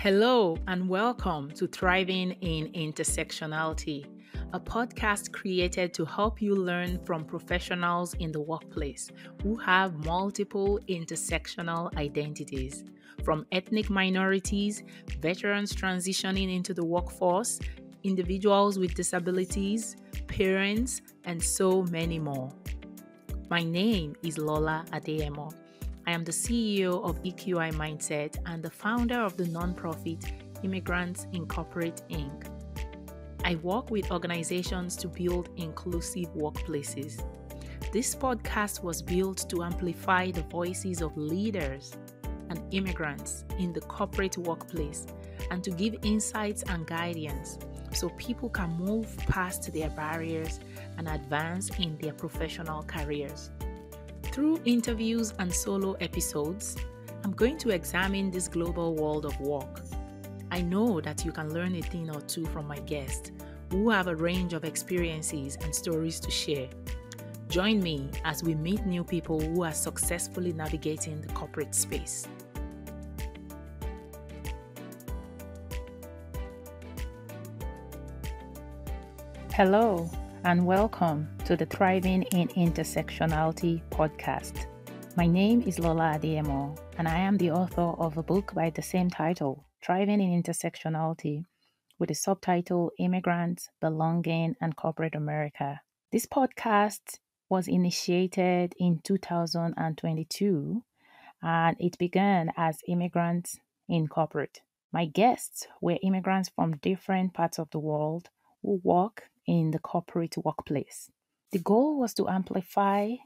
Hello, and welcome to Thriving in Intersectionality, a podcast created to help you learn from professionals in the workplace who have multiple intersectional identities, from ethnic minorities, veterans transitioning into the workforce, individuals with disabilities, parents, and so many more. My name is Lola Adeyemo I am the CEO of EQI Mindset and the founder of the nonprofit Immigrants in Corporate Inc. I work with organizations to build inclusive workplaces. This podcast was built to amplify the voices of leaders and immigrants in the corporate workplace and to give insights and guidance so people can move past their barriers and advance in their professional careers. Through interviews and solo episodes, I'm going to examine this global world of work. I know that you can learn a thing or two from my guests who have a range of experiences and stories to share. Join me as we meet new people who are successfully navigating the corporate space. Hello, and welcome to the Thriving in Intersectionality podcast. My name is Lola Adeyemo, and I am the author of a book by the same title, Thriving in Intersectionality, with the subtitle Immigrants, Belonging, and Corporate America. This podcast was initiated in 2022 and it began as Immigrants in Corporate. My guests were immigrants from different parts of the world who work in the corporate workplace. The goal was to amplify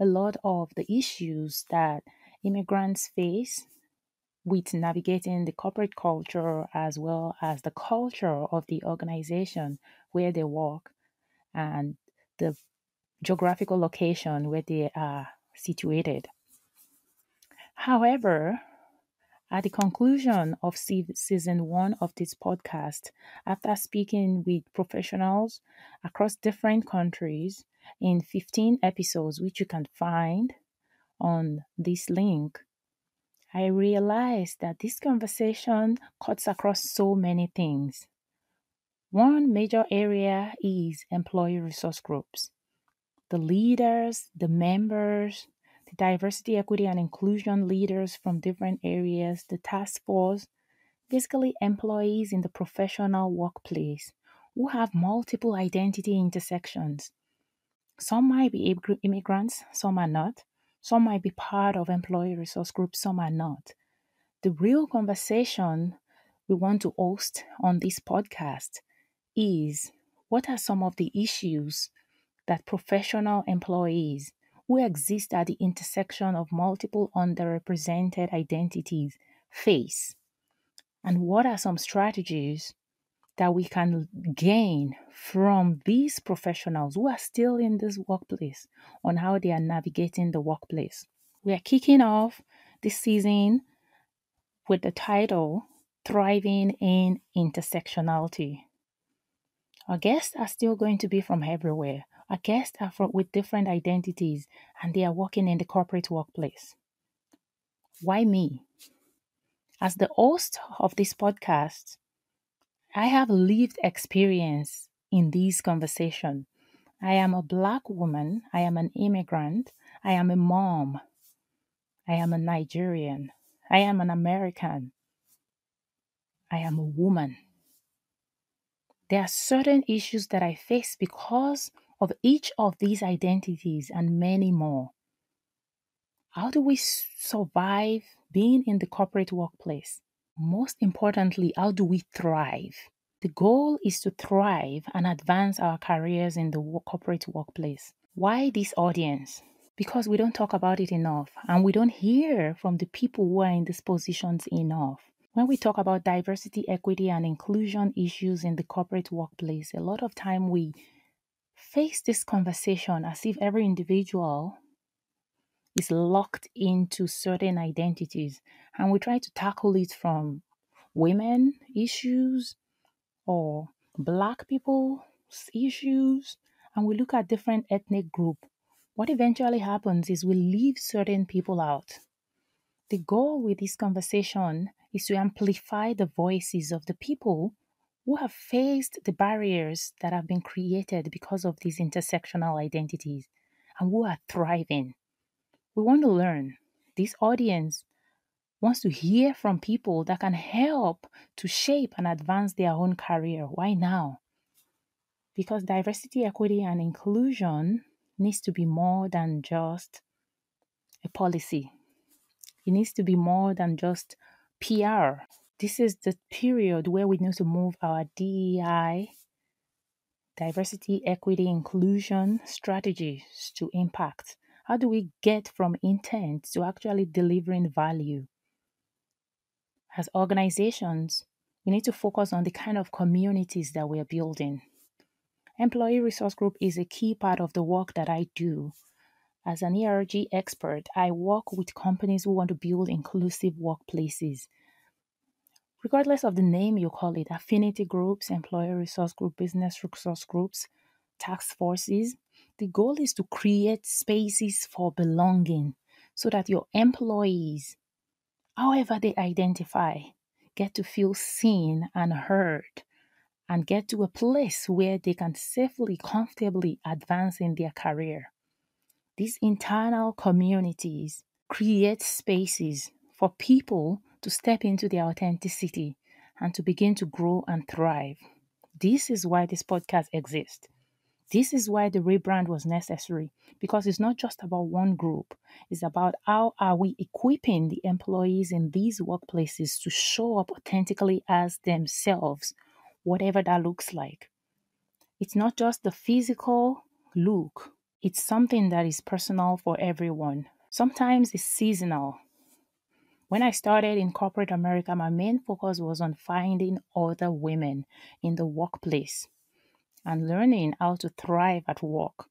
a lot of the issues that immigrants face with navigating the corporate culture as well as the culture of the organization where they work and the geographical location where they are situated. However, at the conclusion of season one of this podcast, after speaking with professionals across different countries in 15 episodes, which you can find on this link, I realized that this conversation cuts across so many things. One major area is employee resource groups. The leaders, the members, diversity, equity, and inclusion leaders from different areas, the task force, basically employees in the professional workplace who have multiple identity intersections. Some might be immigrants, some are not. Some might be part of employee resource groups, some are not. The real conversation we want to host on this podcast is what are some of the issues that professional employees who exist at the intersection of multiple underrepresented identities face? And what are some strategies that we can gain from these professionals who are still in this workplace on how they are navigating the workplace? We are kicking off this season with the title Thriving in Intersectionality. Our guests are still going to be from everywhere. Our guests are from, with different identities and they are working in the corporate workplace. Why me? As the host of this podcast, I have lived experience in this conversation. I am a black woman. I am an immigrant. I am a mom. I am a Nigerian. I am an American. I am a woman. There are certain issues that I face because of each of these identities and many more. How do we survive being in the corporate workplace? Most importantly, how do we thrive? The goal is to thrive and advance our careers in the corporate workplace. Why this audience? Because we don't talk about it enough and we don't hear from the people who are in these positions enough. When we talk about diversity, equity, and inclusion issues in the corporate workplace, a lot of time we face this conversation as if every individual is locked into certain identities. And we try to tackle it from women issues or black people's issues and we look at different ethnic group. What eventually happens is we leave certain people out. The goal with this conversation is to amplify the voices of the people who have faced the barriers that have been created because of these intersectional identities and who are thriving. We want to learn. This audience wants to hear from people that can help to shape and advance their own career. Why now? Because diversity, equity, and inclusion needs to be more than just a policy. It needs to be more than just PR. This is the period where we need to move our DEI, diversity, equity, inclusion strategies to impact. How do we get from intent to actually delivering value? As organizations, we need to focus on the kind of communities that we're building. Employee Resource Group is a key part of the work that I do. As an ERG expert, I work with companies who want to build inclusive workplaces. Regardless of the name you call it, affinity groups, employer resource group, business resource groups, task forces, the goal is to create spaces for belonging so that your employees, however they identify, get to feel seen and heard and get to a place where they can safely, comfortably advance in their career. These internal communities create spaces for people to step into their authenticity and to begin to grow and thrive. This is why this podcast exists. This is why the rebrand was necessary because it's not just about one group. It's about how are we equipping the employees in these workplaces to show up authentically as themselves, whatever that looks like. It's not just the physical look, it's something that is personal for everyone. Sometimes it's seasonal. When I started in corporate America, my main focus was on finding other women in the workplace and learning how to thrive at work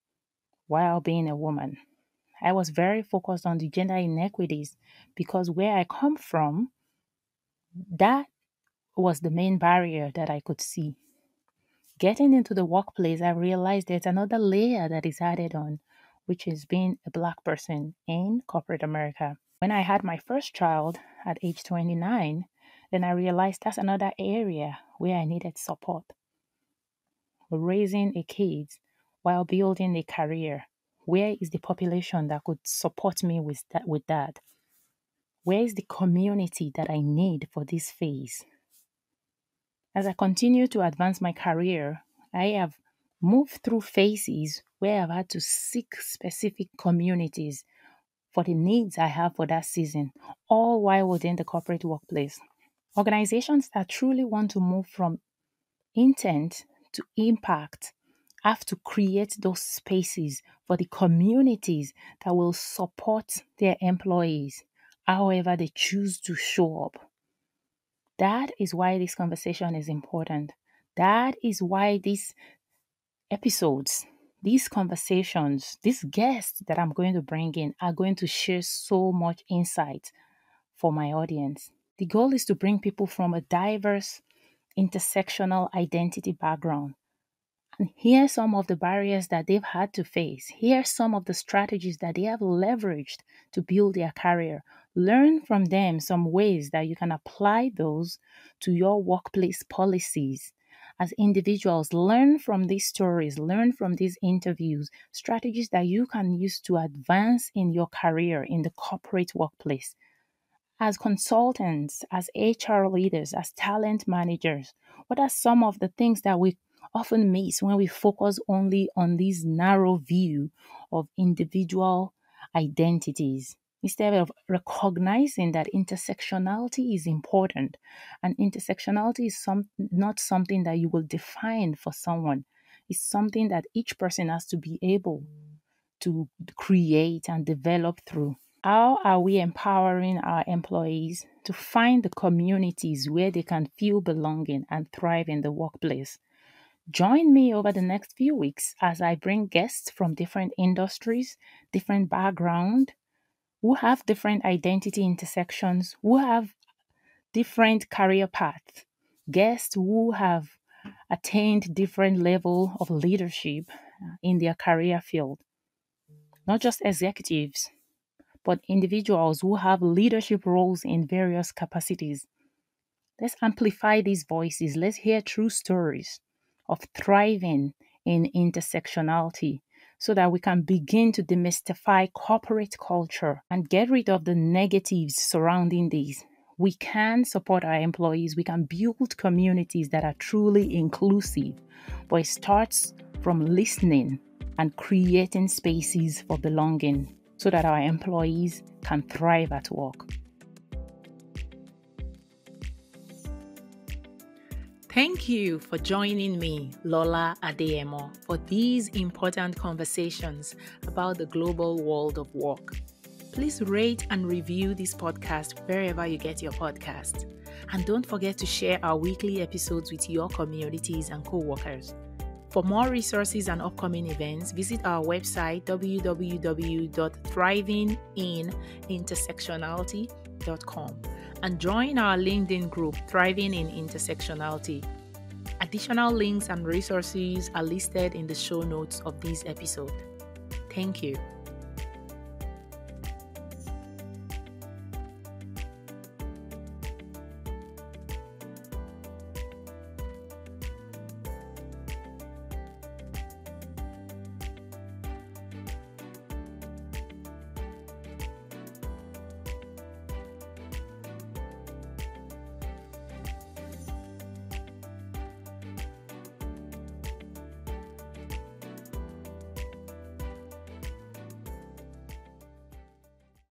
while being a woman. I was very focused on the gender inequities because where I come from, that was the main barrier that I could see. Getting into the workplace, I realized there's another layer that is added on, which is being a black person in corporate America. When I had my first child at age 29, then I realized that's another area where I needed support raising a kid while building a career? Where is the population that could support me with that? With that? Where is the community that I need for this phase? As I continue to advance my career, I have moved through phases where I've had to seek specific communities for the needs I have for that season, all while within the corporate workplace. Organizations that truly want to move from intent to impact have to create those spaces for the communities that will support their employees however they choose to show up. That is why this conversation is important. That is why these episodes, these conversations, these guests that I'm going to bring in are going to share so much insight for my audience. The goal is to bring people from a diverse intersectional identity background. And here are some of the barriers that they've had to face. Here are some of the strategies that they have leveraged to build their career. Learn from them some ways that you can apply those to your workplace policies. As individuals, learn from these stories, learn from these interviews, strategies that you can use to advance in your career in the corporate workplace as consultants, as HR leaders, as talent managers, what are some of the things that we often miss when we focus only on this narrow view of individual identities? Instead of recognizing that intersectionality is important, and intersectionality is some, not something that you will define for someone, it's something that each person has to be able to create and develop through. How are we empowering our employees to find the communities where they can feel belonging and thrive in the workplace? Join me over the next few weeks as I bring guests from different industries, different background, who have different identity intersections, who have different career paths, guests who have attained different level of leadership uh, in their career field. Not just executives, but individuals who have leadership roles in various capacities. Let's amplify these voices. Let's hear true stories of thriving in intersectionality so that we can begin to demystify corporate culture and get rid of the negatives surrounding these. We can support our employees, we can build communities that are truly inclusive, but it starts from listening and creating spaces for belonging so that our employees can thrive at work. Thank you for joining me, Lola Adeyemo, for these important conversations about the global world of work. Please rate and review this podcast wherever you get your podcast. And don't forget to share our weekly episodes with your communities and co workers. For more resources and upcoming events, visit our website www.thrivinginintersectionality.com and join our LinkedIn group, Thriving in Intersectionality. Additional links and resources are listed in the show notes of this episode. Thank you.